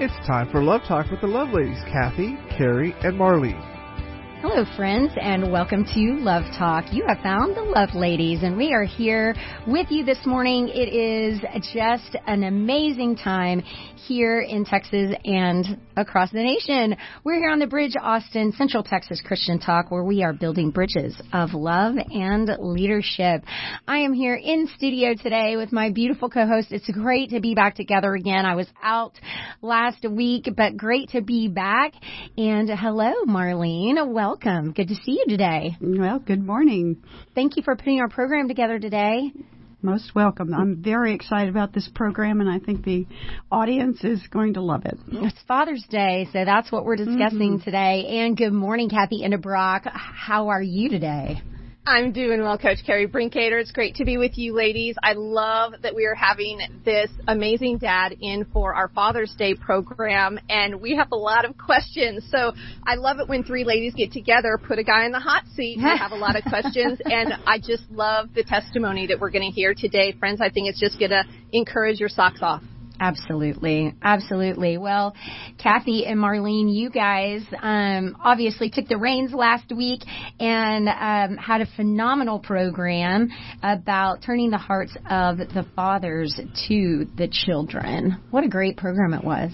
It's time for Love Talk with the Love Ladies, Kathy, Carrie, and Marlene. Hello, friends, and welcome to Love Talk. You have found the Love Ladies, and we are here with you this morning. It is just an amazing time here in Texas and across the nation. We're here on the Bridge Austin Central Texas Christian Talk, where we are building bridges of love and leadership. I am here in studio today with my beautiful co-host. It's great to be back together again. I was out last week, but great to be back. And hello, Marlene. Welcome welcome. Good to see you today. Well, good morning. Thank you for putting our program together today. Most welcome. I'm very excited about this program, and I think the audience is going to love it. It's Father's Day, so that's what we're discussing mm-hmm. today. And good morning, Kathy Brock. How are you today? I'm doing well, Coach Carrie Brinkater. It's great to be with you ladies. I love that we are having this amazing dad in for our Father's Day program, and we have a lot of questions. So I love it when three ladies get together, put a guy in the hot seat, and have a lot of questions, and I just love the testimony that we're going to hear today. Friends, I think it's just going to encourage your socks off. Absolutely, absolutely. Well, Kathy and Marlene, you guys um, obviously took the reins last week and um, had a phenomenal program about turning the hearts of the fathers to the children. What a great program it was.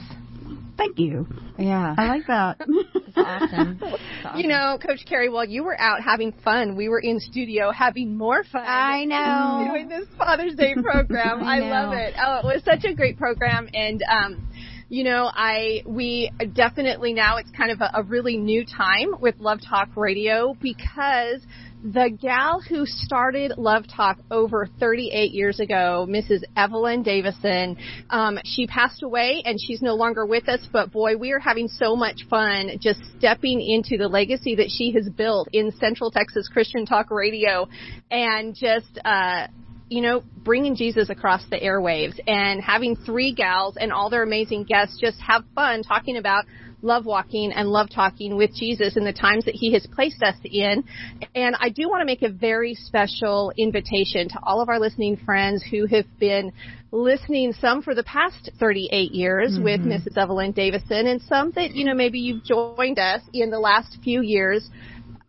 Thank you. Yeah. I like that. awesome. awesome. You know, Coach Carrie, while you were out having fun, we were in studio having more fun. I know. Doing this Father's Day program. I, I love it. Oh, it was such a great program and um you know, I we definitely now it's kind of a, a really new time with Love Talk Radio because the gal who started Love Talk over 38 years ago, Mrs. Evelyn Davison, um, she passed away and she's no longer with us, but boy, we are having so much fun just stepping into the legacy that she has built in Central Texas Christian Talk Radio and just, uh, you know, bringing Jesus across the airwaves and having three gals and all their amazing guests just have fun talking about love walking and love talking with Jesus in the times that he has placed us in. And I do want to make a very special invitation to all of our listening friends who have been listening some for the past 38 years mm-hmm. with Mrs. Evelyn Davison and some that, you know, maybe you've joined us in the last few years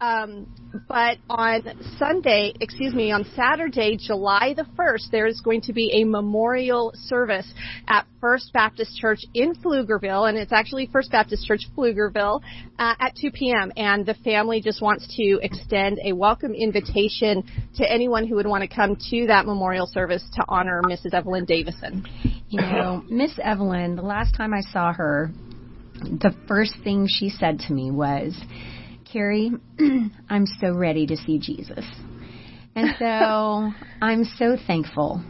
um, but on Sunday, excuse me, on Saturday, July the 1st, there is going to be a memorial service at First Baptist Church in Pflugerville, and it's actually First Baptist Church Pflugerville uh, at 2 p.m. And the family just wants to extend a welcome invitation to anyone who would want to come to that memorial service to honor Mrs. Evelyn Davison. You know, Miss Evelyn, the last time I saw her, the first thing she said to me was, Carrie, I'm so ready to see Jesus. And so I'm so thankful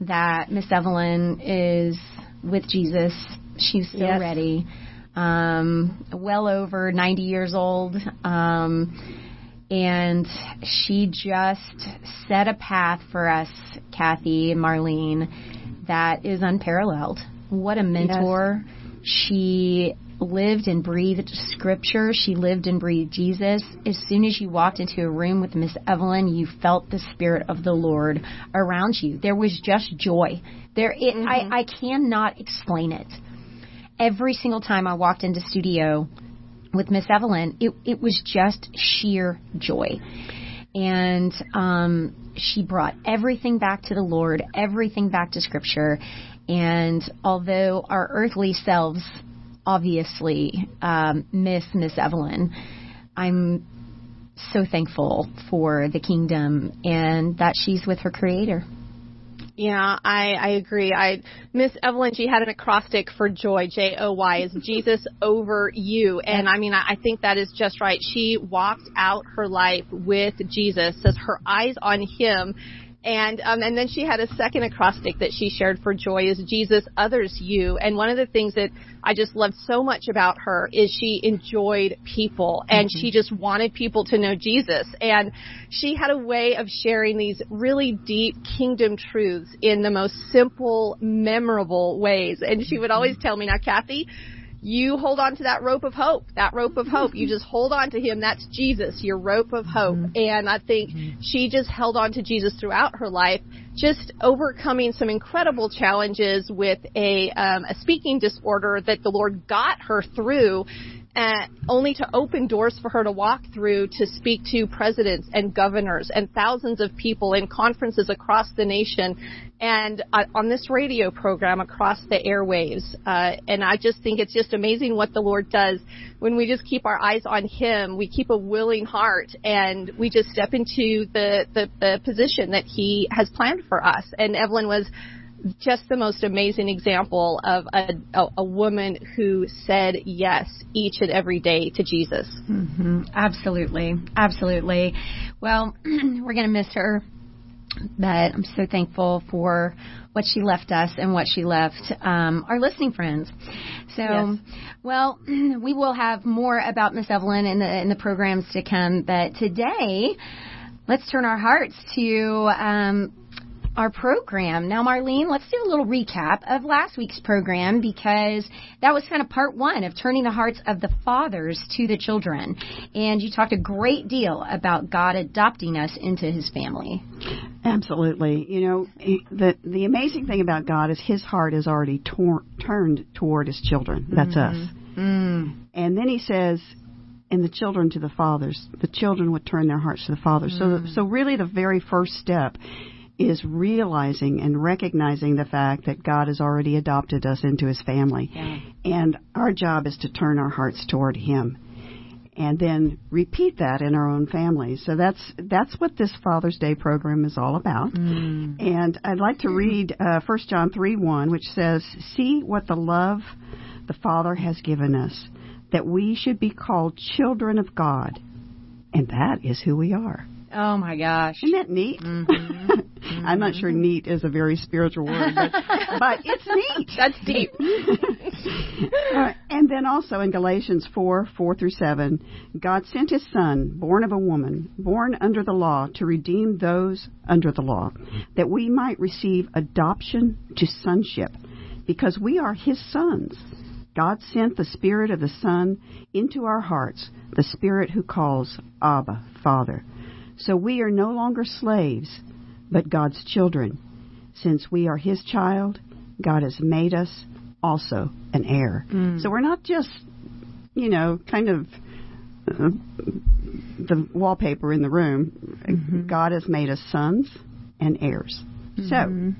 that Miss Evelyn is with Jesus. She's so yes. ready. Um, well over 90 years old. Um, and she just set a path for us, Kathy and Marlene, that is unparalleled. What a mentor. Yes. She lived and breathed scripture. She lived and breathed Jesus. As soon as you walked into a room with Miss Evelyn, you felt the spirit of the Lord around you. There was just joy. There, it, mm-hmm. I, I cannot explain it. Every single time I walked into studio with Miss Evelyn, it, it was just sheer joy. And um, she brought everything back to the Lord, everything back to Scripture. And although our earthly selves obviously um, miss Miss Evelyn. I'm so thankful for the kingdom and that she's with her creator. Yeah, I, I agree. I Miss Evelyn, she had an acrostic for joy, J O Y, is Jesus over you. And I mean, I, I think that is just right. She walked out her life with Jesus, says her eyes on him, and um, and then she had a second acrostic that she shared for Joy is Jesus, others, you. And one of the things that I just loved so much about her is she enjoyed people and mm-hmm. she just wanted people to know Jesus. And she had a way of sharing these really deep kingdom truths in the most simple, memorable ways. And she would always tell me, now, Kathy, you hold on to that rope of hope, that rope of hope. You just hold on to him. That's Jesus, your rope of hope. Mm-hmm. And I think mm-hmm. she just held on to Jesus throughout her life, just overcoming some incredible challenges with a, um, a speaking disorder that the Lord got her through only to open doors for her to walk through to speak to presidents and governors and thousands of people in conferences across the nation and uh, on this radio program across the airwaves. Uh, and I just think it's just amazing what the Lord does when we just keep our eyes on Him. We keep a willing heart and we just step into the, the, the position that He has planned for us. And Evelyn was just the most amazing example of a, a, a, woman who said yes each and every day to Jesus. Mm-hmm. Absolutely. Absolutely. Well, we're going to miss her, but I'm so thankful for what she left us and what she left um, our listening friends. So, yes. well, we will have more about Miss Evelyn in the in the programs to come, but today, let's turn our hearts to um, our program. Now, Marlene, let's do a little recap of last week's program because that was kind of part one of turning the hearts of the fathers to the children. And you talked a great deal about God adopting us into his family. Absolutely. You know, the the amazing thing about God is his heart is already tor- turned toward his children. That's mm-hmm. us. Mm. And then he says, and the children to the fathers. The children would turn their hearts to the fathers. Mm. So, so really, the very first step is realizing and recognizing the fact that God has already adopted us into his family. Yeah. And our job is to turn our hearts toward him and then repeat that in our own families. So that's that's what this Father's Day program is all about. Mm. And I'd like to read uh, 1 John 3 1, which says, See what the love the Father has given us, that we should be called children of God. And that is who we are. Oh my gosh. Isn't that neat? Mm-hmm. mm-hmm. I'm not sure neat is a very spiritual word, but, but it's neat. That's deep. uh, and then also in Galatians 4 4 through 7, God sent his Son, born of a woman, born under the law, to redeem those under the law, that we might receive adoption to sonship, because we are his sons. God sent the Spirit of the Son into our hearts, the Spirit who calls Abba, Father. So we are no longer slaves, but God's children. Since we are His child, God has made us also an heir. Mm. So we're not just, you know, kind of uh, the wallpaper in the room. Mm-hmm. God has made us sons and heirs. Mm-hmm.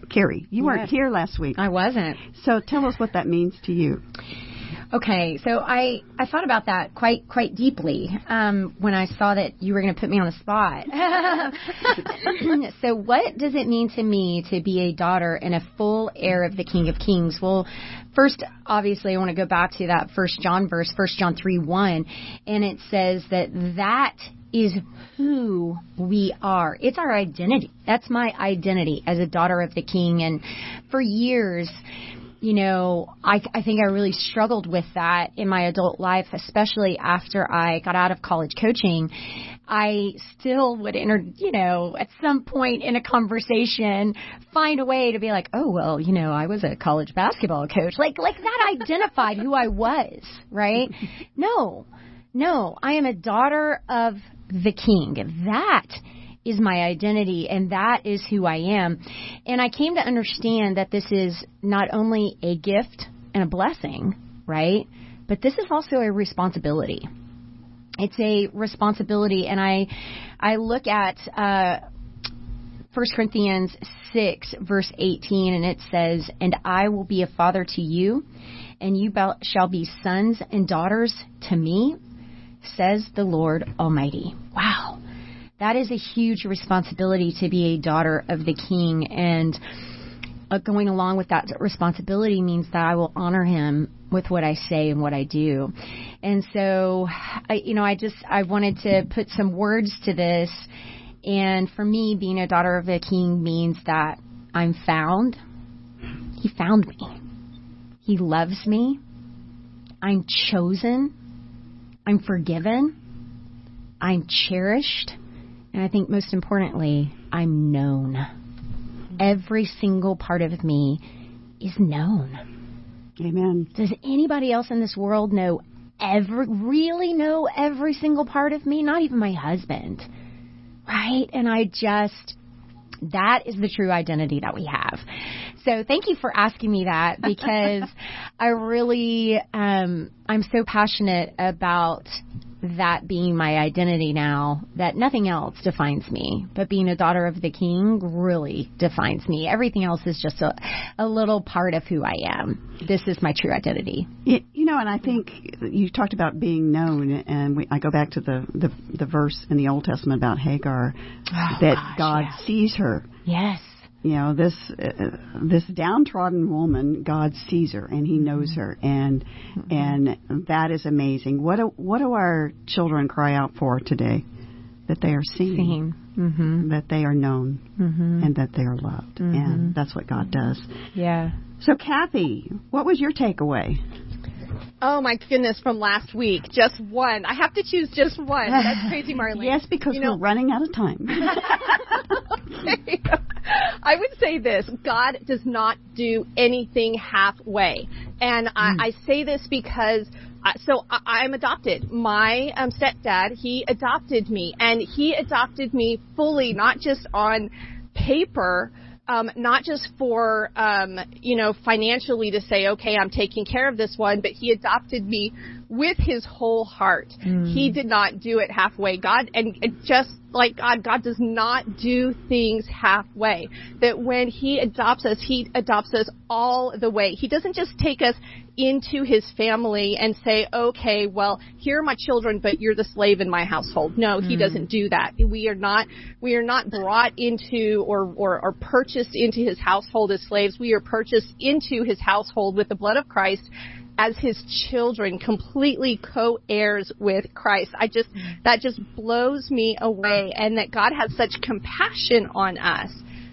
So, Carrie, you yes. weren't here last week. I wasn't. So tell us what that means to you. Okay, so I I thought about that quite quite deeply um, when I saw that you were going to put me on the spot. so, what does it mean to me to be a daughter and a full heir of the King of Kings? Well, first, obviously, I want to go back to that First John verse, First John three one, and it says that that is who we are. It's our identity. That's my identity as a daughter of the King. And for years, you know, I, I think I really struggled with that in my adult life, especially after I got out of college coaching. I still would enter, you know, at some point in a conversation, find a way to be like, oh, well, you know, I was a college basketball coach. Like, like that identified who I was, right? No, no, I am a daughter of the king. That is my identity and that is who I am. And I came to understand that this is not only a gift and a blessing, right? But this is also a responsibility. It's a responsibility and I I look at uh 1 Corinthians 6 verse 18 and it says, "And I will be a father to you, and you shall be sons and daughters to me," says the Lord Almighty. Wow that is a huge responsibility to be a daughter of the king and uh, going along with that responsibility means that I will honor him with what I say and what I do. And so I you know I just I wanted to put some words to this and for me being a daughter of the king means that I'm found. He found me. He loves me. I'm chosen. I'm forgiven. I'm cherished. And I think most importantly, I'm known. Every single part of me is known. Amen. Does anybody else in this world know every really know every single part of me? Not even my husband. Right? And I just that is the true identity that we have. So thank you for asking me that because I really um I'm so passionate about that being my identity now that nothing else defines me. But being a daughter of the king really defines me. Everything else is just a, a little part of who i am. This is my true identity. You, you know and i think you talked about being known and we, i go back to the, the the verse in the old testament about hagar oh, that gosh, god yeah. sees her. Yes you know this uh, this downtrodden woman god sees her and he knows her. And mm-hmm. and that is amazing. What do, what do our children cry out for today? That they are seen, seen. Mm-hmm. that they are known. Mm-hmm. and that they are loved. And that's what god does. Yeah. So kathy what was your takeaway Oh my goodness, from last week, just one. I have to choose just one. That's crazy, Marlene. yes, because you we're running out of time. okay. I would say this God does not do anything halfway. And I, Mm. I say this because uh, so I, I'm adopted. My um, stepdad, he adopted me, and he adopted me fully, not just on paper, um, not just for um, you know financially to say, okay, I'm taking care of this one, but he adopted me with his whole heart. Mm. He did not do it halfway. God, and just like God, God does not do things halfway. That when He adopts us, He adopts us all the way. He doesn't just take us into His family and say, okay, well, here are my children, but you're the slave in my household. No, He mm. doesn't do that. We are not, we are not brought into or, or, or purchased into His household as slaves. We are purchased into His household with the blood of Christ as his children, completely co-heirs with Christ. I just, that just blows me away and that God has such compassion on us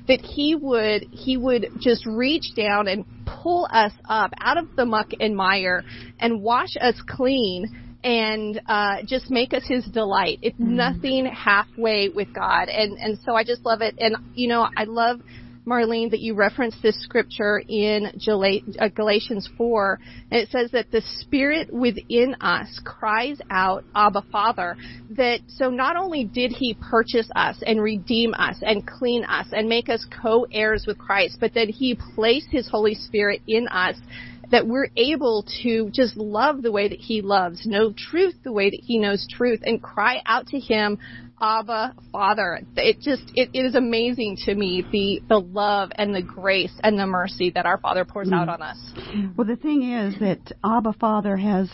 that he would, he would just reach down and pull us up out of the muck and mire and wash us clean and uh, just make us his delight. It's nothing halfway with God. And, and so I just love it. And, you know, I love Marlene, that you referenced this scripture in uh, Galatians 4, and it says that the Spirit within us cries out, Abba Father. That so not only did He purchase us and redeem us and clean us and make us co-heirs with Christ, but that He placed His Holy Spirit in us that we're able to just love the way that he loves, know truth the way that he knows truth, and cry out to him, Abba, Father. It just, it, it is amazing to me the, the love and the grace and the mercy that our Father pours mm. out on us. Well, the thing is that Abba, Father has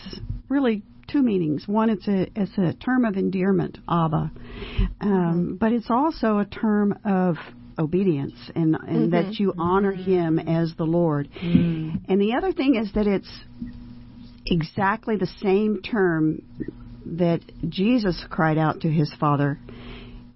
really two meanings. One, it's a it's a term of endearment, Abba, um, mm-hmm. but it's also a term of obedience and, and mm-hmm. that you honor him as the Lord. Mm. And the other thing is that it's exactly the same term that Jesus cried out to his Father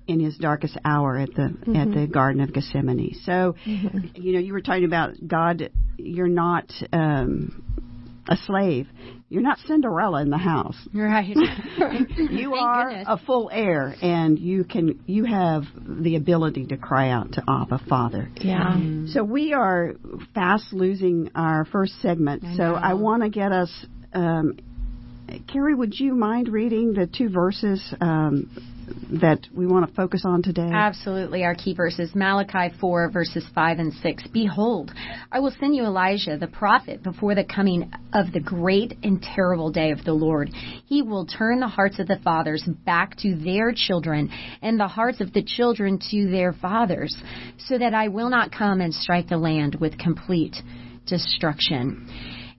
in his darkest hour at the mm-hmm. at the Garden of Gethsemane. So, mm-hmm. you know, you were talking about God. You're not um, a slave. You're not Cinderella in the house. Right. you are goodness. a full heir, and you can you have the ability to cry out to Abba, Father. Yeah. Mm. So we are fast losing our first segment. I so know. I want to get us. Um, Carrie, would you mind reading the two verses um, that we want to focus on today? Absolutely. Our key verses Malachi 4, verses 5 and 6. Behold, I will send you Elijah, the prophet, before the coming of the great and terrible day of the Lord. He will turn the hearts of the fathers back to their children, and the hearts of the children to their fathers, so that I will not come and strike the land with complete destruction.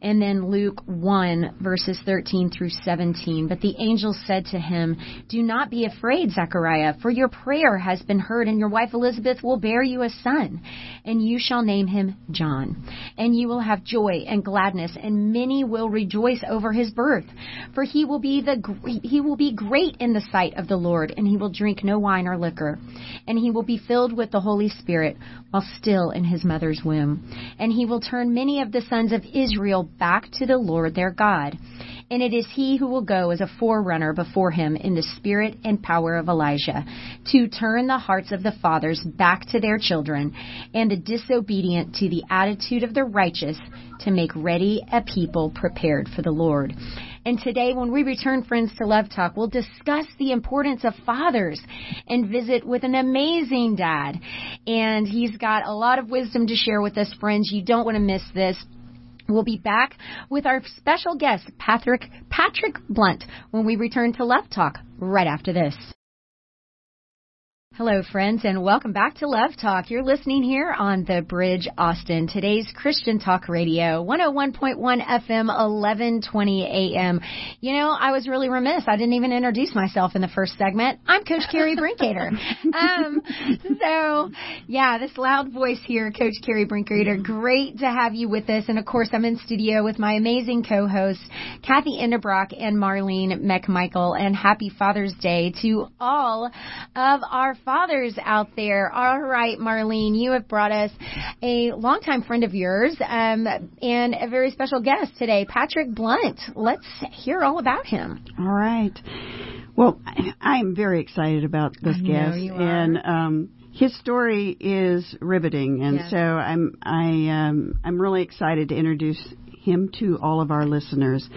And then Luke 1, verses 13 through 17. But the angel said to him, Do not be afraid, Zechariah, for your prayer has been heard, and your wife Elizabeth will bear you a son, and you shall name him John. And you will have joy and gladness, and many will rejoice over his birth. For he will be the he will be great in the sight of the Lord, and he will drink no wine or liquor. And he will be filled with the Holy Spirit while still in his mother's womb. And he will turn many of the sons of Israel back to the Lord their God. And it is he who will go as a forerunner before him in the spirit and power of Elijah, to turn the hearts of the fathers back to their children, and the disobedient to the attitude of the righteous, to make ready a people prepared for the Lord. And today, when we return, friends, to Love Talk, we'll discuss the importance of fathers and visit with an amazing dad. And he's got a lot of wisdom to share with us, friends. You don't want to miss this. We'll be back with our special guest, Patrick, Patrick Blunt, when we return to Love Talk right after this. Hello, friends, and welcome back to Love Talk. You're listening here on The Bridge Austin, today's Christian Talk Radio, 101.1 FM, 1120 AM. You know, I was really remiss. I didn't even introduce myself in the first segment. I'm Coach Carrie Brinkater. um, so, yeah, this loud voice here, Coach Carrie Brinkater. Great to have you with us. And of course, I'm in studio with my amazing co-hosts, Kathy Enderbrock and Marlene McMichael. And happy Father's Day to all of our fathers out there. All right, Marlene, you have brought us a longtime friend of yours um, and a very special guest today, Patrick Blunt. Let's hear all about him. All right. Well, I am very excited about this guest, and um, his story is riveting, and so I'm I um, I'm really excited to introduce him to all of our listeners.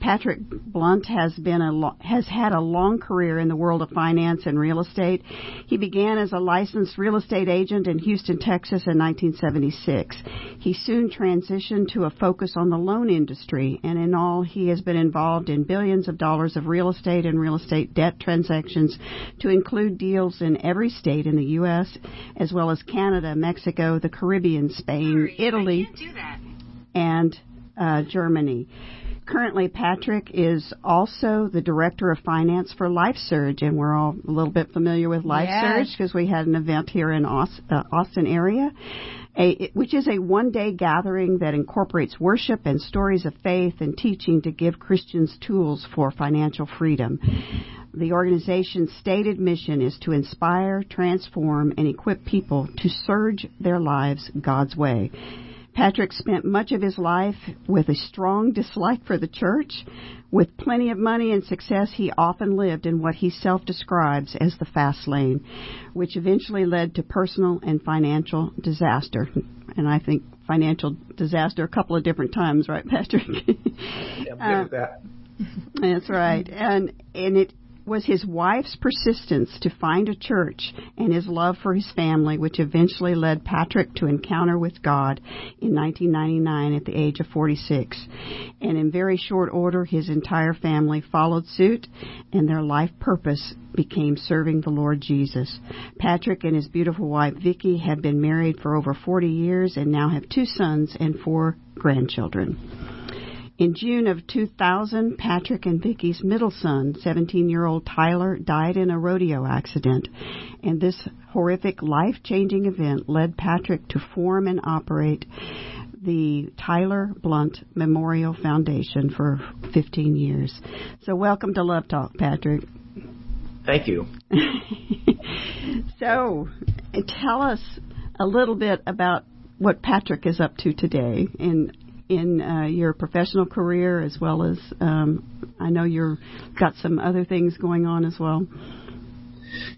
Patrick Blunt has been a lo- has had a long career in the world of finance and real estate. He began as a licensed real estate agent in Houston, Texas in 1976. He soon transitioned to a focus on the loan industry, and in all, he has been involved in billions of dollars of real estate and real estate debt transactions to include deals in every state in the U.S., as well as Canada, Mexico, the Caribbean, Spain, Italy, and uh, Germany. Currently, Patrick is also the director of finance for LifeSurge, and we're all a little bit familiar with LifeSurge Yes. because we had an event here in Aus- uh, Austin area, a, which is a one-day gathering that incorporates worship and stories of faith and teaching to give Christians tools for financial freedom. The organization's stated mission is to inspire, transform, and equip people to surge their lives God's way. Patrick spent much of his life with a strong dislike for the church. With plenty of money and success, he often lived in what he self describes as the fast lane, which eventually led to personal and financial disaster. And I think financial disaster a couple of different times, right, Patrick? Yeah, I'm good at uh, that. That's right. And and it was his wife's persistence to find a church and his love for his family which eventually led Patrick to encounter with God in 1999 at the age of 46. And in very short order his entire family followed suit and their life purpose became serving the Lord Jesus. Patrick and his beautiful wife Vicky have been married for over 40 years and now have two sons and four grandchildren. In June of 2000, Patrick and Vicky's middle son, 17-year-old Tyler, died in a rodeo accident, and this horrific life-changing event led Patrick to form and operate the Tyler Blunt Memorial Foundation for 15 years. So welcome to Love Talk, Patrick. Thank you. so, tell us a little bit about what Patrick is up to today in in uh, your professional career as well as um, I know you're got some other things going on as well.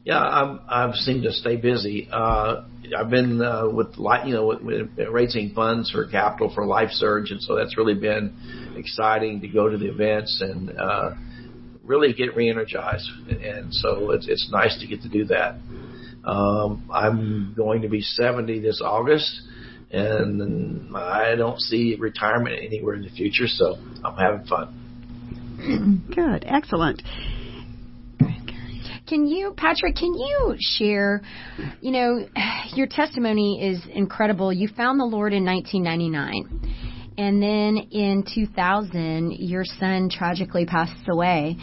Yeah, I'm, I've seemed to stay busy. Uh, I've been uh, with you know with, with raising funds for capital for Life Surge, and so that's really been exciting to go to the events and uh, really get re-energized. And so it's it's nice to get to do that. Um, I'm going to be 70 this August, and I don't see retirement anywhere in the future, so I'm having fun. Good, excellent. Can you, Patrick, can you share, you know, your testimony is incredible. You found the Lord in 1999. And then in 2000, your son tragically passed away.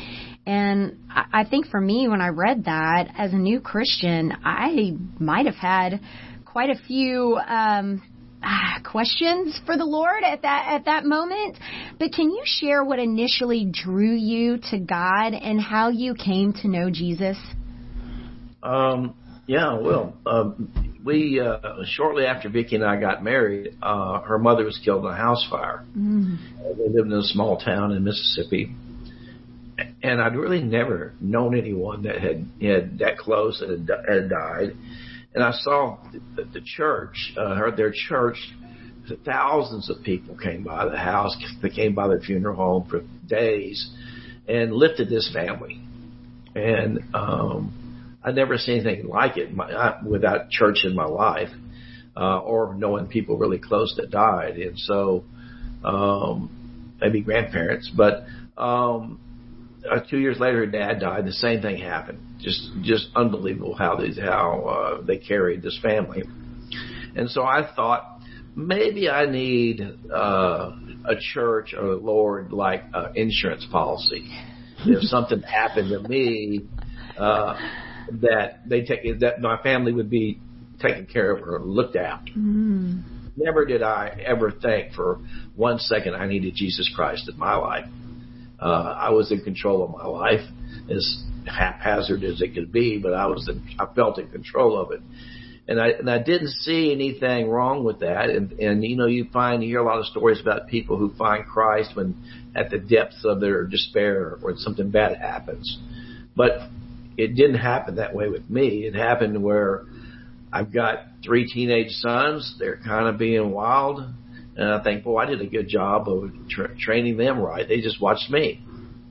And I think for me, when I read that as a new Christian, I might have had quite a few um, ah, questions for the Lord at that at that moment. But can you share what initially drew you to God and how you came to know Jesus? Um, yeah, well, um, we uh, shortly after Vicki and I got married, uh, her mother was killed in a house fire. Mm. We lived in a small town in Mississippi, and I'd really never known anyone that had had that close that had, had died. And I saw the, the church, uh, her their church. Thousands of people came by the house. They came by the funeral home for days, and lifted this family. And um, I'd never seen anything like it my, without church in my life, uh, or knowing people really close that died. And so, um, maybe grandparents, but, um, uh, two years later, dad died. The same thing happened. Just, just unbelievable how these, how, uh, they carried this family. And so I thought, maybe I need, uh, a church or a Lord like, uh, insurance policy. If something happened to me, uh, that they take that my family would be taken care of or looked after. Mm. Never did I ever think for one second I needed Jesus Christ in my life. Uh, I was in control of my life, as haphazard as it could be, but I was in, I felt in control of it. And I and I didn't see anything wrong with that. And and you know you find you hear a lot of stories about people who find Christ when at the depths of their despair or when something bad happens. But it didn't happen that way with me. It happened where I've got three teenage sons. They're kind of being wild. And I think, boy, I did a good job of tra- training them right. They just watched me.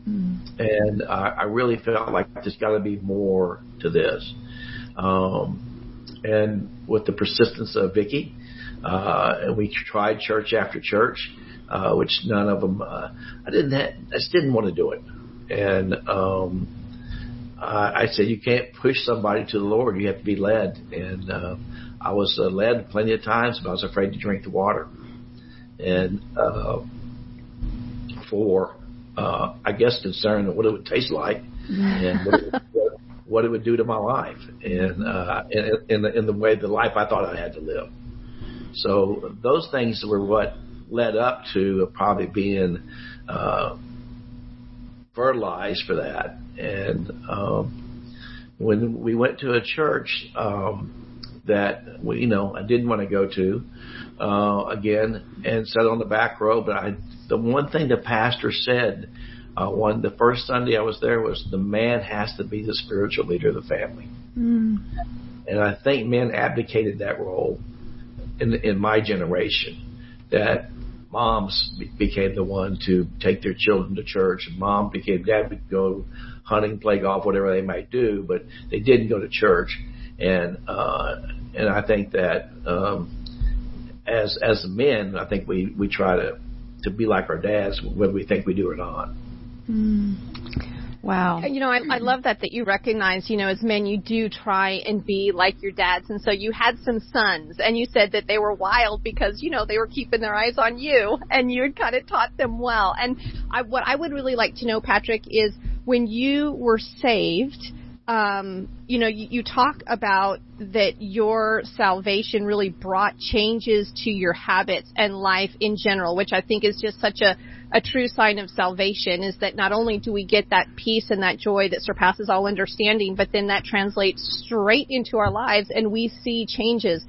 Mm. And I, I really felt like there's got to be more to this. Um, and with the persistence of Vicki, uh, and we tried church after church, uh, which none of them, uh, I didn't, have, I just didn't want to do it. And, um, uh, I said, you can't push somebody to the Lord. You have to be led. And uh, I was uh, led plenty of times, but I was afraid to drink the water. And uh, for, uh, I guess, concern of what it would taste like and what it, would, what it would do to my life and uh, in, in, the, in the way the life I thought I had to live. So those things were what led up to probably being uh, fertilized for that. And um, when we went to a church um, that we, you know, I didn't want to go to uh, again, and sat on the back row. But I, the one thing the pastor said uh, one the first Sunday I was there was the man has to be the spiritual leader of the family. Mm. And I think men abdicated that role in in my generation. That moms became the one to take their children to church. And mom became dad would go hunting, play golf, whatever they might do, but they didn't go to church. And uh, and I think that um, as as men, I think we we try to to be like our dads, whether we think we do or not. Mm. Wow. You know, I, I love that that you recognize, you know, as men, you do try and be like your dads. And so you had some sons, and you said that they were wild because, you know, they were keeping their eyes on you, and you had kind of taught them well. And I, what I would really like to know, Patrick, is when you were saved, um, you know, you, you talk about that your salvation really brought changes to your habits and life in general, which I think is just such a a true sign of salvation is that not only do we get that peace and that joy that surpasses all understanding, but then that translates straight into our lives and we see changes.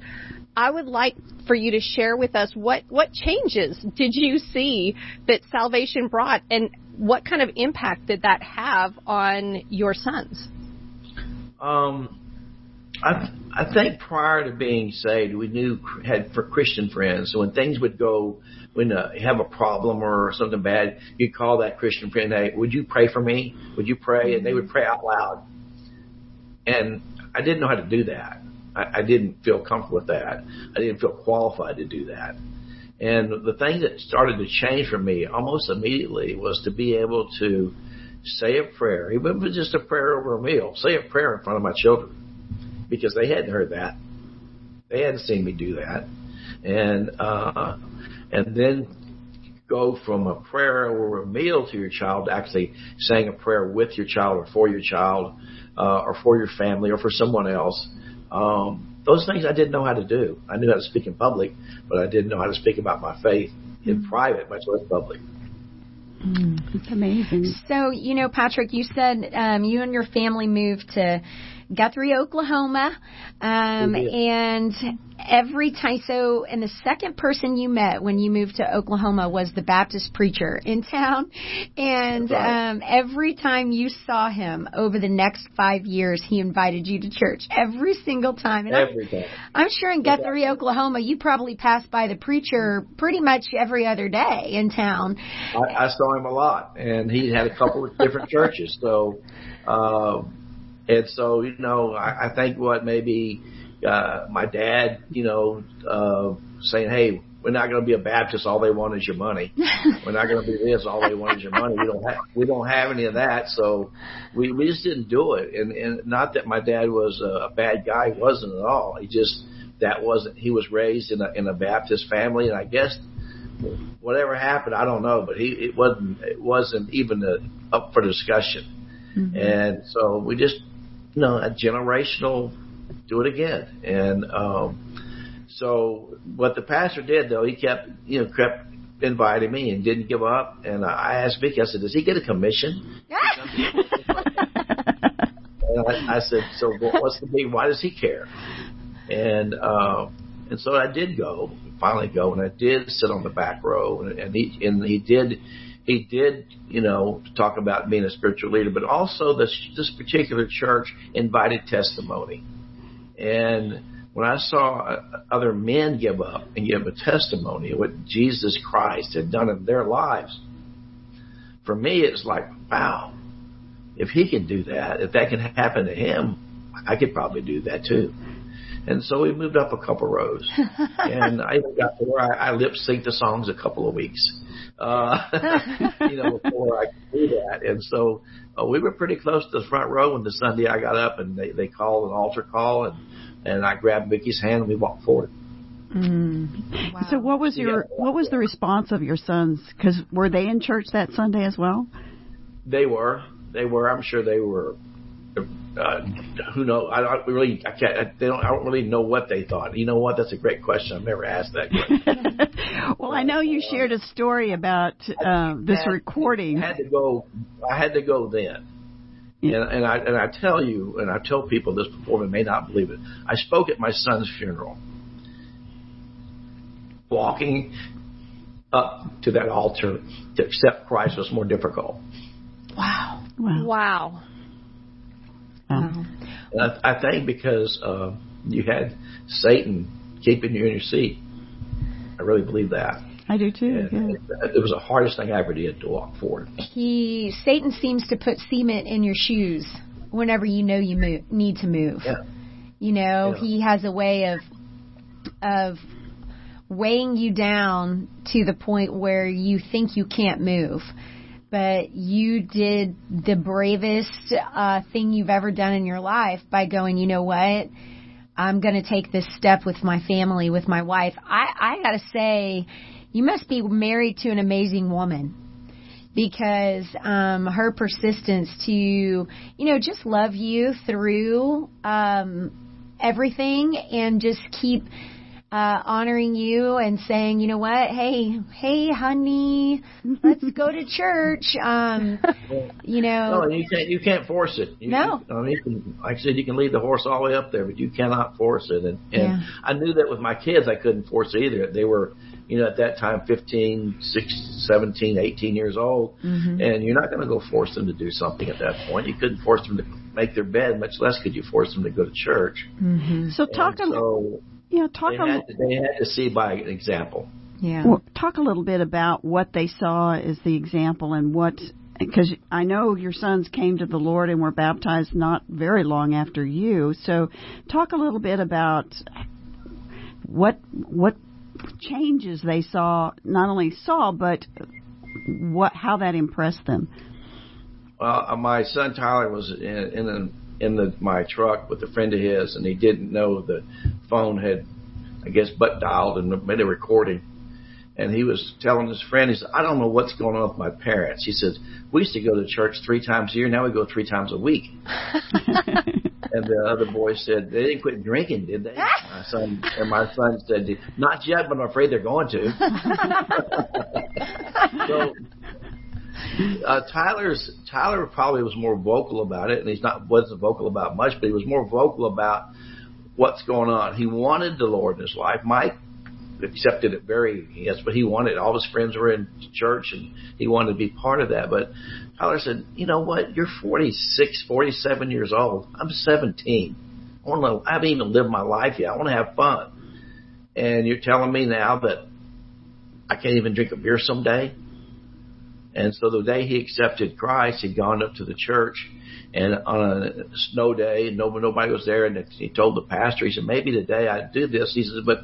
I would like for you to share with us what, what changes did you see that salvation brought and what kind of impact did that have on your sons? Um, I I think prior to being saved, we knew had for Christian friends. So when things would go, when uh, have a problem or something bad, you'd call that Christian friend. Hey, would you pray for me? Would you pray? And they would pray out loud. And I didn't know how to do that. I, I didn't feel comfortable with that. I didn't feel qualified to do that. And the thing that started to change for me almost immediately was to be able to say a prayer, even if it was just a prayer over a meal, say a prayer in front of my children because they hadn't heard that. They hadn't seen me do that. And, uh, and then go from a prayer or a meal to your child to actually saying a prayer with your child or for your child, uh, or for your family or for someone else. Um, those things I didn't know how to do. I knew how to speak in public, but I didn't know how to speak about my faith in private, much less public. Mm, it's amazing. So, you know, Patrick, you said um, you and your family moved to Guthrie, Oklahoma, um, and every time. So, and the second person you met when you moved to Oklahoma was the Baptist preacher in town, and right. um, every time you saw him over the next five years, he invited you to church every single time. And Every time. I'm, I'm sure in Guthrie, Oklahoma, you probably passed by the preacher pretty much every other day in town. I, I saw him a lot, and he had a couple of different churches. So, uh, and so you know, I, I think what maybe uh, my dad, you know, uh, saying, "Hey, we're not going to be a Baptist. All they want is your money. we're not going to be this. All they want is your money. We don't have we don't have any of that. So we we just didn't do it. And and not that my dad was a, a bad guy. He wasn't at all. He just that wasn't. He was raised in a in a Baptist family, and I guess whatever happened, I don't know. But he it wasn't it wasn't even a, up for discussion. Mm-hmm. And so we just you know a generational do it again. And um, so what the pastor did though, he kept you know kept inviting me and didn't give up. And I asked Vicky, I said, does he get a commission? and I, I said, so what's the big? Why does he care? And uh, and so I did go, finally go, and I did sit on the back row, and, and he and he did. He did, you know, talk about being a spiritual leader, but also this this particular church invited testimony. And when I saw uh, other men give up and give a testimony of what Jesus Christ had done in their lives, for me it's like, wow, if he can do that, if that can happen to him, I could probably do that too. And so we moved up a couple rows, and I even got to where I, I lip synced the songs a couple of weeks, uh, you know, before I could do that. And so uh, we were pretty close to the front row when the Sunday I got up and they they called an altar call, and and I grabbed Vicky's hand and we walked forward. Mm. Wow. So what was your what was the response of your sons? Because were they in church that Sunday as well? They were. They were. I'm sure they were uh, who knows? I don't really, I can't, I, they don't, I don't really know what they thought. You know what? That's a great question. I've never asked that question. well, I know you shared a story about uh, this had, recording. I had to go. I had to go then. Yeah. And, and I and I tell you, and I tell people this before, they may not believe it. I spoke at my son's funeral. Walking up to that altar to accept Christ was more difficult. Wow. Wow. Wow. Wow. And I, I think because uh, you had Satan keeping you in your seat. I really believe that. I do too. Yeah. it, it was the hardest thing I ever did to walk forward. He Satan seems to put cement in your shoes whenever you know you move, need to move. Yeah. You know, Yeah. he has a way of of weighing you down to the point where you think you can't move. But you did the bravest uh, thing you've ever done in your life by going, you know what? I'm going to take this step with my family, with my wife. I, I got to say, you must be married to an amazing woman because um, her persistence to, you know, just love you through um, everything and just keep uh, honoring you and saying, you know what, hey, hey, honey, let's go to church. Um, you know, No, you can't. You can't force it. You, No. You, I mean, you can, like I said, you can lead the horse all the way up there, but you cannot force it. And, and Yeah. I knew that with my kids, I couldn't force it either. They were, you know, at that time, 15, 16, 17, 18 years old, Mhm. and you're not going to go force them to do something at that point. You couldn't force them to make their bed, much less could you force them to go to church. hmm So talk and a so yeah talk they a had, to, they had to see by example. yeah. well, talk a little bit about what they saw as the example and what because I know your sons came to the Lord and were baptized not very long after you. So talk a little bit about what what changes they saw not only saw but what how that impressed them. Well, uh, my son Tyler was in in, a, in the my truck with a friend of his, and he didn't know the phone had, I guess, butt dialed and made a recording. And he was telling his friend, he said, "I don't know what's going on with my parents." He says, "We used to go to church three times a year. Now we go three times a week." and the other boy said, "They didn't quit drinking, did they?" my son and my son said, "Not yet, but I'm afraid they're going to." so uh, Tyler's Tyler probably was more vocal about it, and he's not wasn't vocal about much, but he was more vocal about what's going on. He wanted the Lord in his life. Mike accepted it very yes, but he wanted all his friends were in church and he wanted to be part of that. But Tyler said, you know what? You're 46, 47 years old. I'm 17. I want to. I haven't even lived my life yet. I want to have fun. And you're telling me now that I can't even drink a beer someday. And so the day he accepted Christ, he'd gone up to the church, and on a snow day, nobody, nobody was there, and he told the pastor, he said, maybe today I do this. He said, but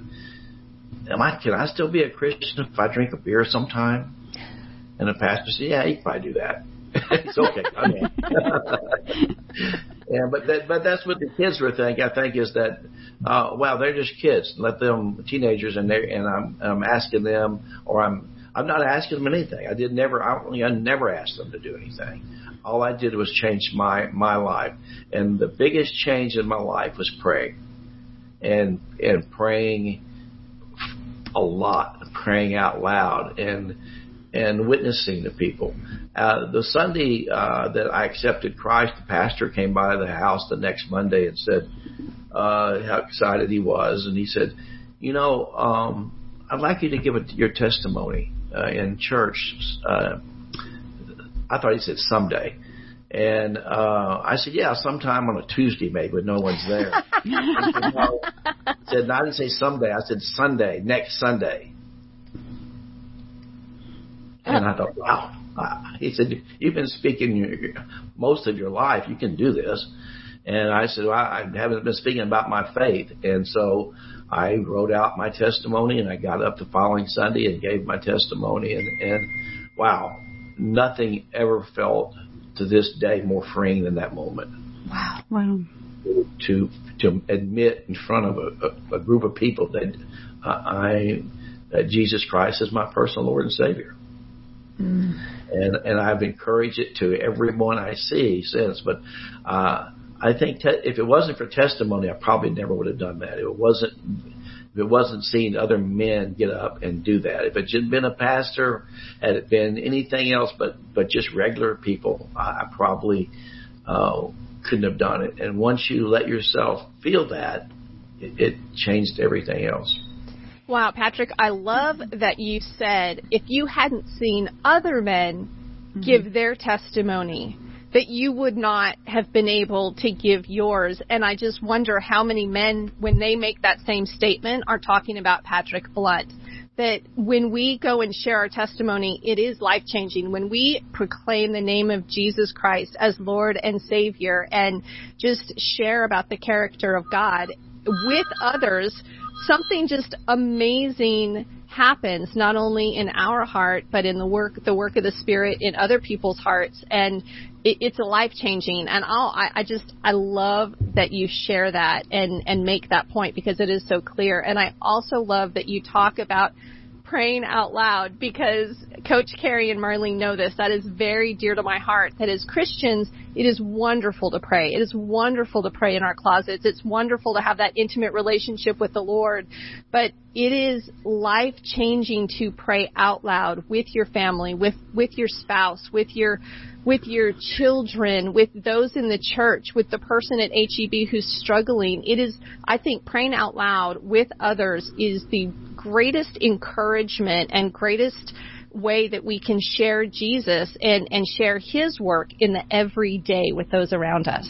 am I, can I still be a Christian if I drink a beer sometime? And the pastor said, yeah, you can probably do that. it's okay. I mean, yeah, but that, but that's what the kids were thinking. I think is that, uh, wow, they're just kids. Let them teenagers, and they and I'm I'm asking them, or I'm I'm not asking them anything. I did never. I, I never asked them to do anything. All I did was change my my life, and the biggest change in my life was praying, and and praying a lot, praying out loud, and and witnessing to people. Uh, the Sunday uh, that I accepted Christ, the pastor came by the house the next Monday and said uh, how excited he was, and he said, "You know, um, I'd like you to give a, your testimony uh, in church." Uh, I thought he said someday. And uh, I said, yeah, sometime on a Tuesday maybe when no one's there. he said, no. I said, no, I didn't say someday. I said Sunday, next Sunday. And I thought, wow. He said, you've been speaking your, most of your life. You can do this. And I said, well, I haven't been speaking about my faith. And so I wrote out my testimony and I got up the following Sunday and gave my testimony. And, and wow, nothing ever felt to this day more freeing than that moment. Wow. Wow. To, to admit in front of a, a, a group of people that uh, I, that Jesus Christ is my personal Lord and Savior. Mm. And and I've encouraged it to everyone I see since. But uh, I think te- if it wasn't for testimony, I probably never would have done that. If it wasn't if it wasn't seeing other men get up and do that. If it had been a pastor, had it been anything else but but just regular people, I, I probably uh, couldn't have done it. And once you let yourself feel that, it, it changed everything else. Wow, Patrick, I love that you said if you hadn't seen other men mm-hmm. give their testimony, that you would not have been able to give yours. And I just wonder how many men, when they make that same statement, are talking about Patrick Blunt. That when we go and share our testimony, it is life changing. When we proclaim the name of Jesus Christ as Lord and Savior and just share about the character of God with others, something just amazing happens not only in our heart but in the work the work of the spirit in other people's hearts. And it, it's a life changing and I'll, I, I just I love that you share that and and make that point because it is so clear. And I also love that you talk about praying out loud because Coach Carrie and Marlene know this. That is very dear to my heart. That as Christians, it is wonderful to pray. It is wonderful to pray in our closets. It's wonderful to have that intimate relationship with the Lord. But it is life changing to pray out loud with your family, with, with your spouse, with your, with your children, with those in the church, with the person at HEB who's struggling. It is, I think, praying out loud with others is the greatest encouragement and greatest way that we can share Jesus and, and share his work in the everyday with those around us.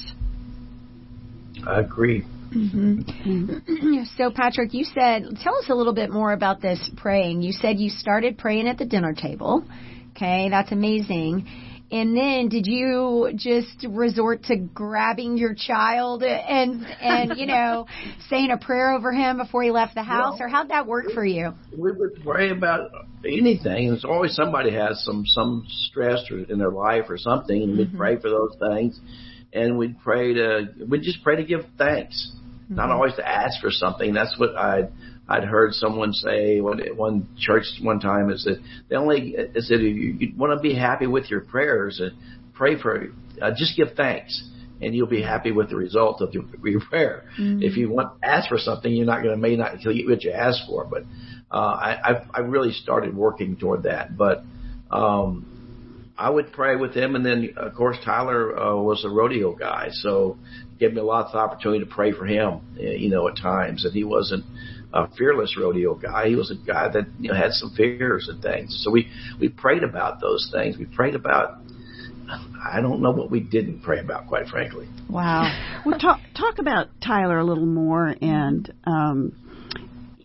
I agree. Mm-hmm. So, Patrick, you said, tell us a little bit more about this praying. You said you started praying at the dinner table. Okay, that's amazing. And then did you just resort to grabbing your child and and you know saying a prayer over him before he left the house, well, or how'd that work for you? We would pray about anything. There's always somebody has some some stress in their life or something, and we'd mm-hmm. pray for those things. And we'd pray to we'd just pray to give thanks, mm-hmm. not always to ask for something. That's what I I'd heard someone say one one church one time is that they only is that if you, you want to be happy with your prayers, uh, pray for uh, just give thanks, and you'll be happy with the result of your, your prayer. Mm-hmm. If you want ask for something, you're not going to may not get what you ask for. But uh, I I've, I really started working toward that. But um, I would pray with him, and then of course Tyler uh, was a rodeo guy, so gave me lots of opportunity to pray for him. eh, You know, at times, and he wasn't a fearless rodeo guy. He was a guy that you know had some fears and things. So we we prayed about those things. We prayed about. I don't know what we didn't pray about, quite frankly. Wow. Well, talk talk about Tyler a little more, and um,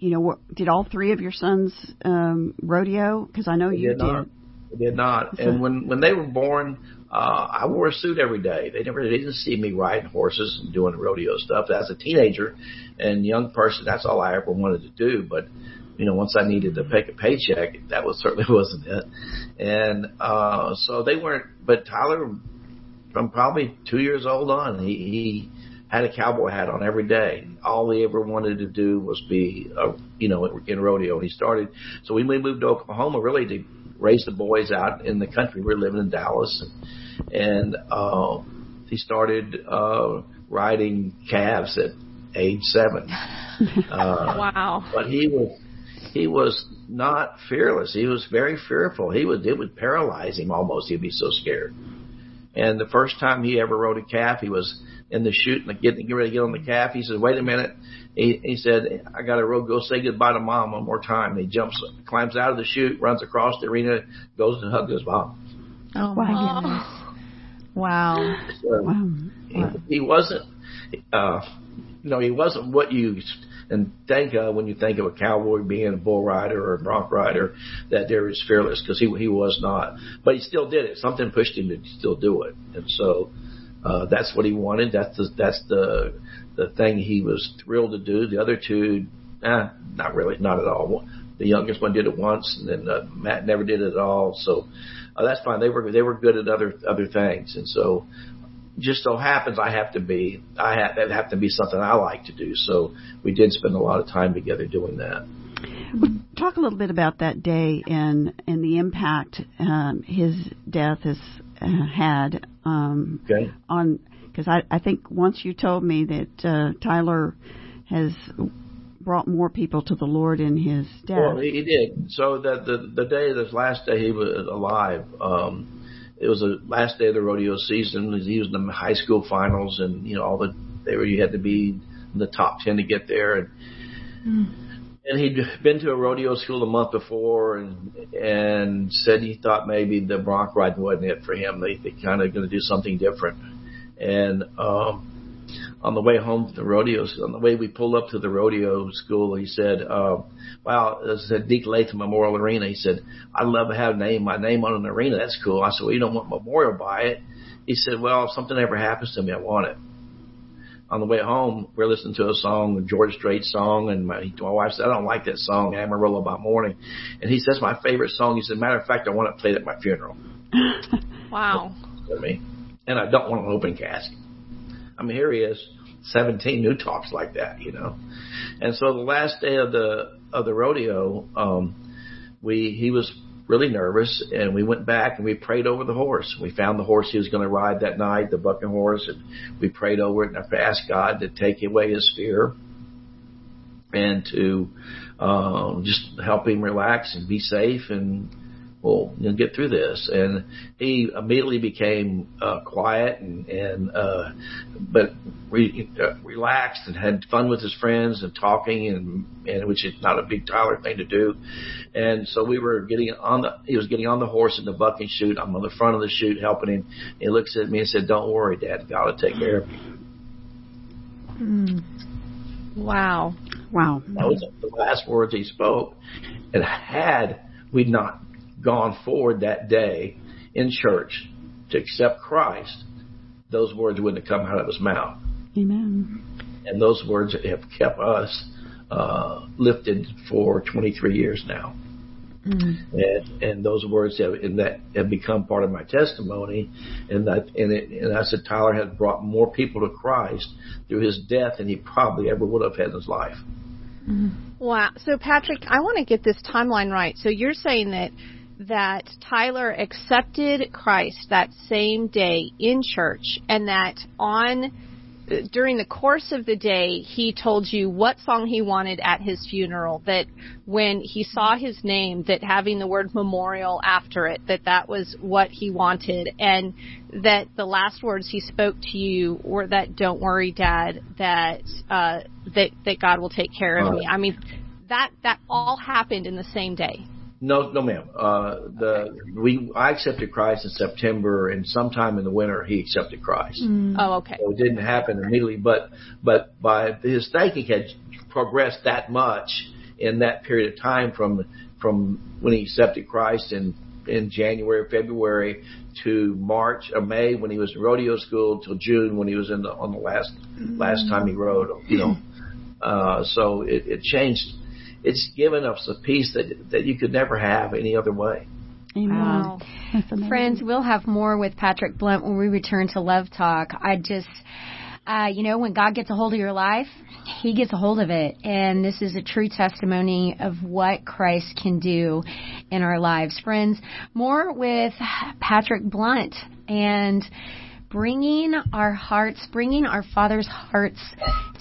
you know, what, did all three of your sons um, rodeo? Because I know They you did not. They did not. And when when they were born, uh, I wore a suit every day. They never they didn't see me riding horses and doing rodeo stuff. As a teenager and young person, that's all I ever wanted to do. But you know, once I needed to make a paycheck, that was certainly wasn't it. And uh, so they weren't. But Tyler, from probably two years old on, he, he had a cowboy hat on every day. All he ever wanted to do was be, a, you know, in rodeo. And he started. So we moved to Oklahoma really to raise the boys out in the country. We were living in Dallas, and, and uh, he started uh, riding calves at age seven. Uh, Wow. but he was he was not fearless. He was very fearful. He would it would paralyze him almost. He'd be so scared. And the first time he ever rode a calf, he was in the chute and getting get ready to get on the calf. He said, "Wait a minute." He, he said, "I got to road go say goodbye to mom one more time." And he jumps, climbs out of the chute, runs across the arena, goes and hugs his mom. Oh my goodness. Wow. So, Wow. he, he wasn't, uh, you know, he wasn't what you and think of when you think of a cowboy being a bull rider or a bronc rider that there is fearless because he he was not, but he still did it. Something pushed him to still do it, and so uh, that's what he wanted. That's the that's the the thing he was thrilled to do. The other two, eh, not really, not at all. The youngest one did it once, and then uh, Matt never did it at all. So uh, that's fine. They were they were good at other other things, and so just so happens I have to be I have that have to be something I like to do. So we did spend a lot of time together doing that. Talk a little bit about that day and and the impact um, his death has uh, had um, Okay. on because I I think once you told me that uh, Tyler has brought more people to the Lord in his death. Well, he, he did. So that the the day, this last day he was alive, um, it was the last day of the rodeo season. He was in the high school finals, and you know all the they were you had to be in the top ten to get there, and and he'd been to a rodeo school the month before, and and said he thought maybe the bronc ride wasn't it for him. They they kind of going to do something different, and um, on the way home from the rodeo, on the way we pulled up to the rodeo school, he said, uh, wow, this is at Deke Latham Memorial Arena. He said, I'd love to have name, my name on an arena. That's cool. I said, well, you don't want memorial by it. He said, well, if something ever happens to me, I want it. On the way home, we're listening to a song, a George Strait song, and my, my wife said, I don't like that song, Amarillo by Morning. And he says, my favorite song. He said, matter of fact, I want it played at my funeral. Wow. me. And I don't want an open casket. I mean, here he is, 17 who talks like that, you know. And so the last day of the of the rodeo, um, we he was really nervous, and we went back and we prayed over the horse. We found the horse he was going to ride that night, the bucking horse, and we prayed over it and I asked God to take away his fear and to um, just help him relax and be safe and we'll you know, get through this. And he immediately became uh, quiet and, and uh, but re, uh, relaxed and had fun with his friends and talking and, and which is not a big Tyler thing to do. And so we were getting on the he was getting on the horse in the bucking chute. I'm on the front of the chute helping him. He looks at me and said, "Don't worry, Dad. God will take care of you." Wow. wow. That was the last words he spoke. And had we not gone forward that day in church to accept Christ, those words wouldn't have come out of his mouth. Amen. And those words have kept us uh, lifted for 23 years now. And and those words have and that have become part of my testimony, and that and it, and I said Tyler has brought more people to Christ through his death than he probably ever would have had in his life. Wow. So Patrick, I want to get this timeline right. So you're saying that that Tyler accepted Christ that same day in church and that on during the course of the day, he told you what song he wanted at his funeral. That when he saw his name, that having the word memorial after it, that that was what he wanted, and that the last words he spoke to you were that "Don't worry, Dad. That uh, that that God will take care of me." I mean, that that all happened in the same day. No, no, ma'am. Uh, the we I accepted Christ in September, and sometime in the winter he accepted Christ. Mm. Oh, okay. So it didn't happen immediately, but but by his thinking had progressed that much in that period of time from from when he accepted Christ in in January, February to March or May when he was in rodeo school till June when he was in the on the last last time he rode. You know, uh, so it, it changed it's given us a peace that that you could never have any other way. Wow. Friends, we'll have more with Patrick Blunt when we return to Love Talk. I just uh, you know, when God gets a hold of your life, He gets a hold of it. And this is a true testimony of what Christ can do in our lives. Friends, more with Patrick Blunt and bringing our hearts, bringing our Father's hearts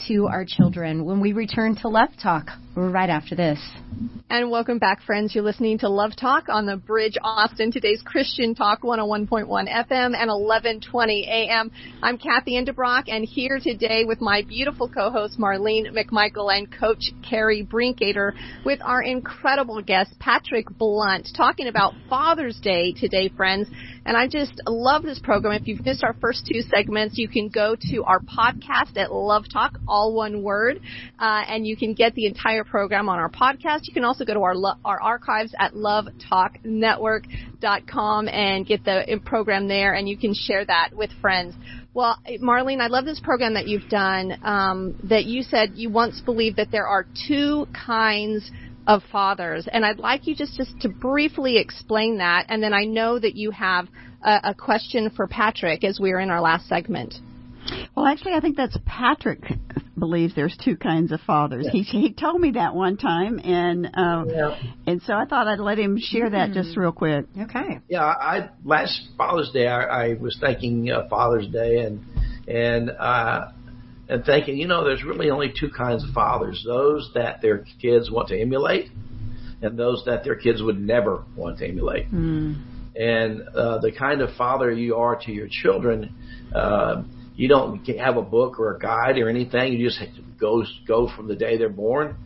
to our children when we return to Love Talk right after this. And welcome back, friends. You're listening to Love Talk on the Bridge Austin, today's Christian Talk 101.1 FM and 1120 AM. I'm Kathy Endebrock and here today with my beautiful co-host Marlene McMichael and Coach Carrie Brinkater with our incredible guest Patrick Blunt talking about Father's Day today, friends. And I just love this program. If you've missed our first two segments, you can go to our podcast at Love Talk, all one word, uh, and you can get the entire program on our podcast. You can also go to our our archives at lovetalknetwork.com and get the program there, and you can share that with friends. Well, Marlene, I love this program that you've done. Um, that you said you once believed that there are two kinds of fathers. And I'd like you just, just to briefly explain that. And then I know that you have a, a question for Patrick as we are in our last segment. Well, actually, I think that's Patrick believes there's two kinds of fathers. He he told me that one time, and uh, yeah. and so I thought I'd let him share that mm. just real quick. Okay. Yeah, I last Father's Day I, I was thinking uh, Father's Day and and uh, and thinking, you know, there's really only two kinds of fathers those that their kids want to emulate, and those that their kids would never want to emulate. Mm. And uh, the kind of father you are to your children, uh, you don't have a book or a guide or anything. You just go go from the day they're born.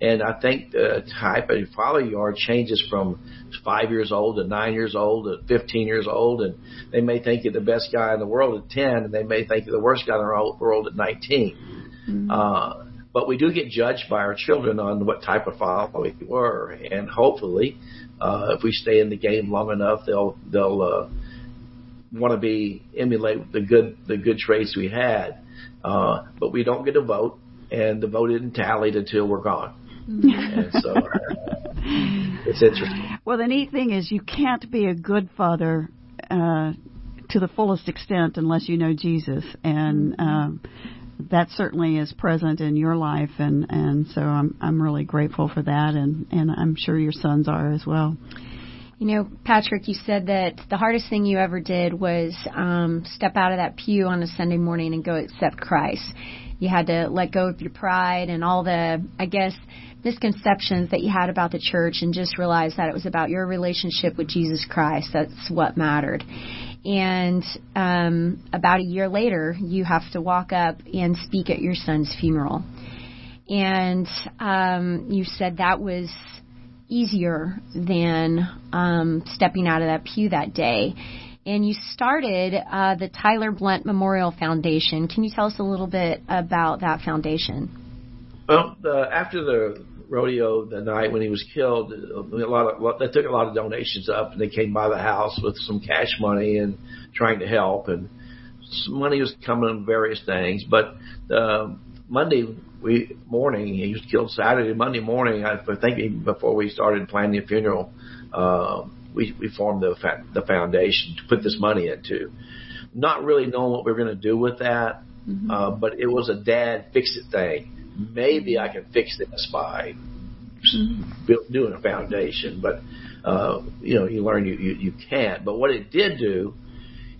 And I think the type of father you are changes from five years old to nine years old to 15 years old. And they may think you're the best guy in the world at 10, and they may think you're the worst guy in the world at 19. Mm-hmm. Uh, but we do get judged by our children on what type of father we were. And hopefully, uh, if we stay in the game long enough, they'll, they'll, uh, want to be emulate the good the good traits we had, uh, but we don't get a vote, and the vote isn't tallied until we're gone and so it's interesting. Well, the neat thing is you can't be a good father uh, to the fullest extent unless you know Jesus, and mm-hmm. um, that certainly is present in your life, and and so I'm I'm really grateful for that, and and I'm sure your sons are as well. You know, Patrick, you said that the hardest thing you ever did was um, step out of that pew on a Sunday morning and go accept Christ. You had to let go of your pride and all the, I guess, misconceptions that you had about the church and just realize that it was about your relationship with Jesus Christ. That's what mattered. And um, about a year later, you have to walk up and speak at your son's funeral. And um, you said that was easier than um, stepping out of that pew that day. And you started uh, the Tyler Blunt Memorial Foundation. Can you tell us a little bit about that foundation? Well, the, after the rodeo the night when he was killed, a lot of they took a lot of donations up, and they came by the house with some cash money and trying to help, and money was coming in various things. But uh, Monday we morning he was killed Saturday. Monday morning, I think before we started planning the funeral, uh, we we formed the the foundation to put this money into, not really knowing what we were going to do with that. Mm-hmm. Uh, but it was a dad fix it thing maybe I can fix this by mm-hmm. doing a foundation. But uh, you know, you learn you, you you can't. But what it did do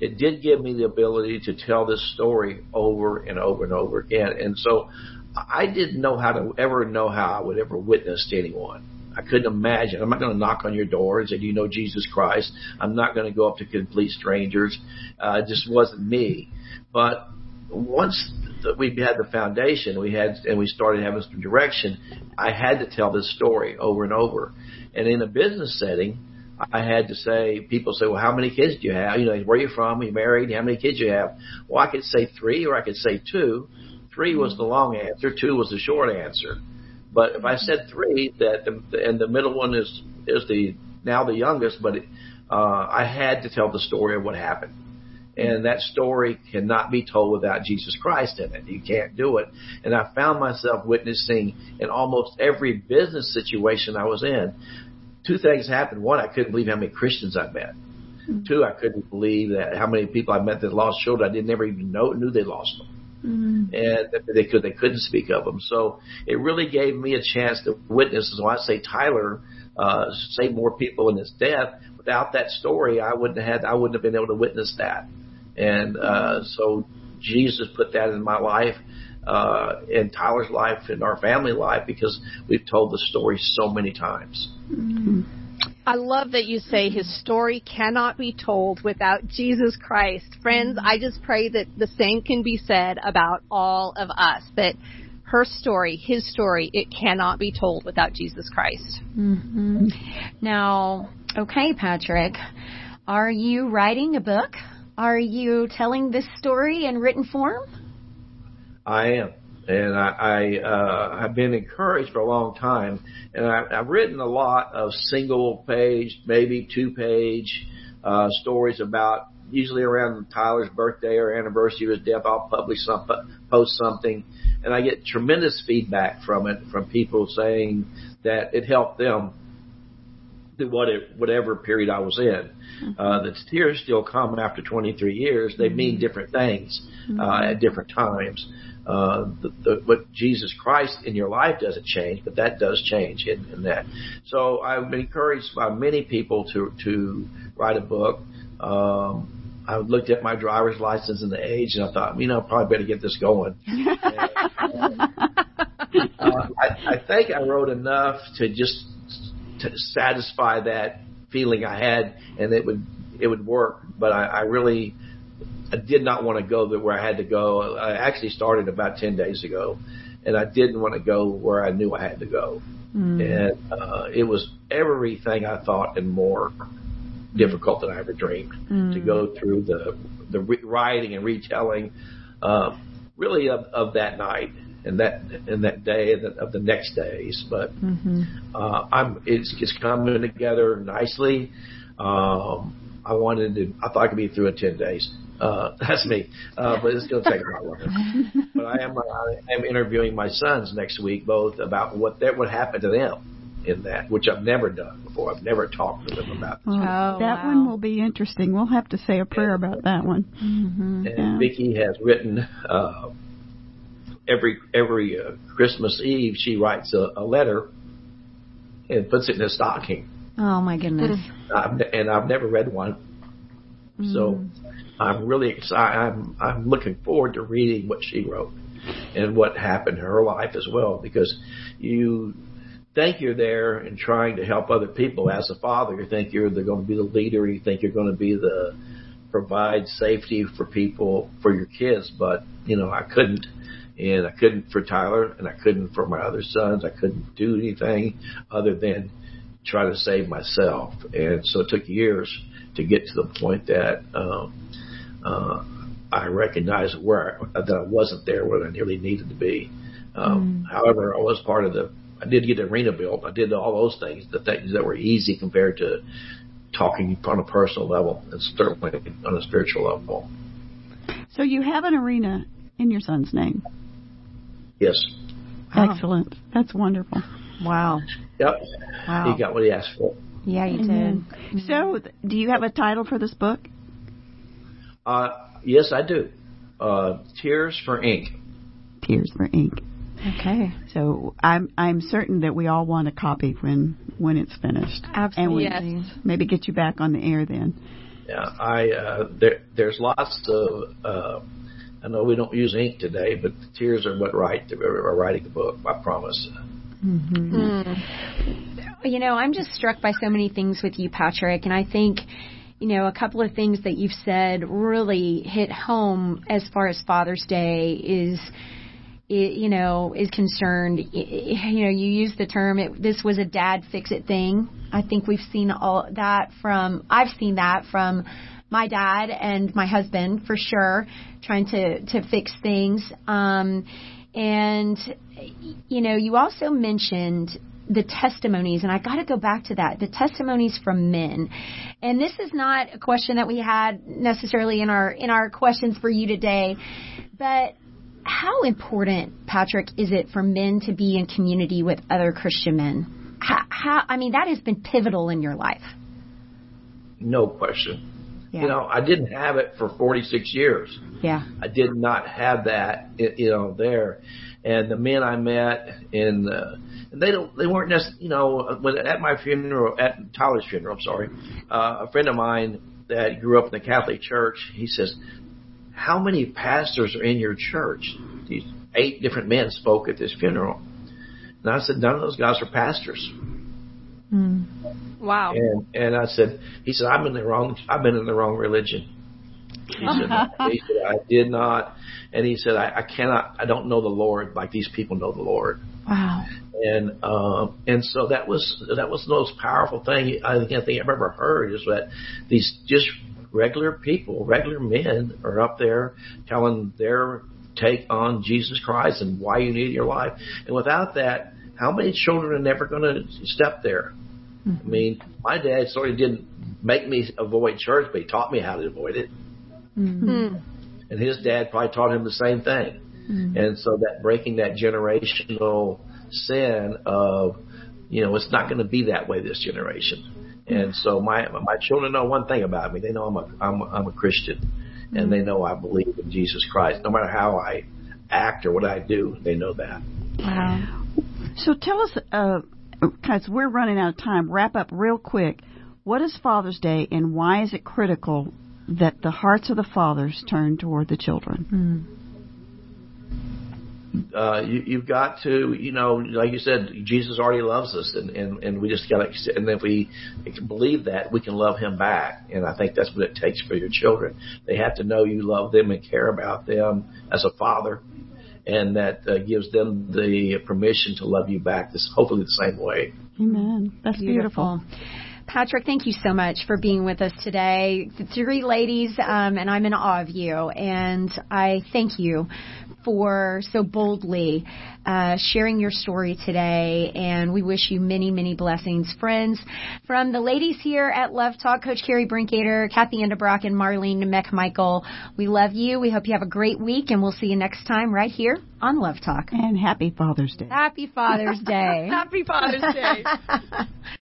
it did give me the ability to tell this story over and over and over again. And so I didn't know how to ever know how I would ever witness to anyone. I couldn't imagine. I'm not going to knock on your door and say, "Do you know Jesus Christ?" I'm not going to go up to complete strangers. Uh, it just wasn't me. But once we had the foundation, we had, and we started having some direction. I had to tell this story over and over. And in a business setting, I had to say, people say, well, how many kids do you have? You know, where are you from? Are you married? How many kids do you have? Well, I could say three or I could say two. Three was the long answer. Two was the short answer. But if I said three, that the, and the middle one is is the now the youngest, but it, uh, I had to tell the story of what happened. And that story cannot be told without Jesus Christ in it. You can't do it. And I found myself witnessing in almost every business situation I was in. Two things happened. One, I couldn't believe how many Christians I met. Mm-hmm. Two, I couldn't believe that how many people I met that lost children. I didn't never even know knew they lost them. Mm-hmm. And they could they couldn't speak of them. So it really gave me a chance to witness. So I say Tyler uh, saved more people in his death. Without that story, I wouldn't have had I wouldn't have been able to witness that. And uh, so Jesus put that in my life, uh, in Tyler's life, in our family life, because we've told the story so many times. Mm-hmm. I love that you say his story cannot be told without Jesus Christ. Friends, I just pray that the same can be said about all of us, that her story, his story, it cannot be told without Jesus Christ. Mm-hmm. Now, okay, Patrick, are you writing a book? Are you telling this story in written form? I am. And I, I uh, have been encouraged for a long time, and I, I've written a lot of single page, maybe two page uh, stories about usually around Tyler's birthday or anniversary of his death. I'll publish some, post something, and I get tremendous feedback from it from people saying that it helped them through what it, whatever period I was in. Mm-hmm. Uh, the tears still come after 23 years. They mm-hmm. mean different things uh, mm-hmm. at different times. Uh, the, the, what Jesus Christ in your life doesn't change, but that does change in, in that. So I've been encouraged by many people to to write a book. Um, I looked at my driver's license and the age, and I thought, you know, I probably better get this going. and, uh, I, I think I wrote enough to just to satisfy that feeling I had, and it would it would work. But I, I really I did not want to go to where I had to go. I actually started about ten days ago, and I didn't want to go where I knew I had to go. Mm. And uh, it was everything I thought and more difficult than I ever dreamed mm. to go through the the re- writing and retelling, uh, really of, of that night and that and that day and the, of the next days. But mm-hmm. uh, I'm it's it's coming together nicely. Um, I wanted to. I thought I could be through in ten days. Uh, that's me, uh, but it's going to take a lot longer. but I am I am interviewing my sons next week, both about what that would happen to them in that, which I've never done before. I've never talked to them about. This. Oh, that wow. one will be interesting. We'll have to say a prayer and, about that one. Mm-hmm. And yeah. Vicki has written. Uh, every every uh, Christmas Eve she writes a, a letter and puts it in a stocking. Oh my goodness! I've, and I've never read one, mm. so I'm really excited. I'm I'm looking forward to reading what she wrote and what happened in her life as well, because you think you're there and trying to help other people as a father. You think you're the, going to be the leader. You think you're going to be the provide safety for people for your kids, but you know I couldn't and I couldn't for Tyler, and I couldn't for my other sons. I couldn't do anything other than try to save myself, and so it took years to get to the point that um, uh, I recognized where I, that I wasn't there where I nearly needed to be. Um, mm. However, I was part of the. I did get the arena built. I did all those things, the things that were easy compared to talking on a personal level, and certainly on a spiritual level. So you have an arena in your son's name. Yes. Excellent. That's wonderful. Wow. Yep. Wow. He got what he asked for. Yeah, you did. Mm-hmm. So, do you have a title for this book? Uh, yes, I do. Uh, Tears for Ink. Tears for Ink. Okay. So I'm I'm certain that we all want a copy when when it's finished. Absolutely. And we yes. maybe get you back on the air then. Yeah, I uh, there there's lots of. Uh, I know we don't use ink today, but the tears are what write are writing the book. I promise. Mm-hmm. Mm. You know, I'm just struck by so many things with you, Patrick, and I think you know, a couple of things that you've said really hit home as far as Father's Day is you know is concerned you know you use the term it, this was a dad fix it thing i think we've seen all that from i've seen that from my dad and my husband for sure trying to to fix things um and you know you also mentioned the testimonies, and I got to go back to that the testimonies from men. And this is not a question that we had necessarily in our in our questions for you today, but how important, Patrick, is it for men to be in community with other Christian men? How, how I mean, that has been pivotal in your life. No question. Yeah. You know, I didn't have it for 46 years. Yeah. I did not have that, you know, there. And the men I met in, uh, and they don't, they weren't necessarily, you know, when, at my funeral, at Tyler's funeral, I'm sorry, uh, a friend of mine that grew up in the Catholic Church, he says, how many pastors are in your church? These eight different men spoke at this funeral. And I said, none of those guys are pastors. Mm. Wow. And and I said, he said, I'm in the wrong, I've been in the wrong religion. He said, he said, I did not. And he said, I, I cannot, I don't know the Lord like these people know the Lord. Wow. And um, and so that was that was the most powerful thing I think I've ever heard is that these just regular people, regular men, are up there telling their take on Jesus Christ and why you need your life. And without that, how many children are never going to step there? Mm-hmm. I mean, my dad sort of didn't make me avoid church, but he taught me how to avoid it. Mm-hmm. And his dad probably taught him the same thing. Mm-hmm. And so that breaking that generational sin of, you know, it's not going to be that way this generation. And so my my children know one thing about me. They know I'm a I'm I'm a Christian, and they know I believe in Jesus Christ. No matter how I act or what I do, they know that. Wow. So tell us, uh, because we're running out of time. Wrap up real quick. What is Father's Day, and why is it critical that the hearts of the fathers turn toward the children? Mm uh, you, you've got to, you know, like you said, Jesus already loves us, and and, and we just got to, and if we can believe that, we can love Him back, and I think that's what it takes for your children. They have to know you love them and care about them as a father, and that uh, gives them the permission to love you back. This hopefully the same way. Amen. That's beautiful. beautiful. Patrick, thank you so much for being with us today. The Three ladies, um, and I'm in awe of you. And I thank you for so boldly uh, sharing your story today. And we wish you many, many blessings. Friends, from the ladies here at Love Talk, Coach Carrie Brinkater, Kathy Endebrock, and Marlene McMichael, we love you. We hope you have a great week, and we'll see you next time right here on Love Talk. And happy Father's Day. Happy Father's Day. happy Father's Day.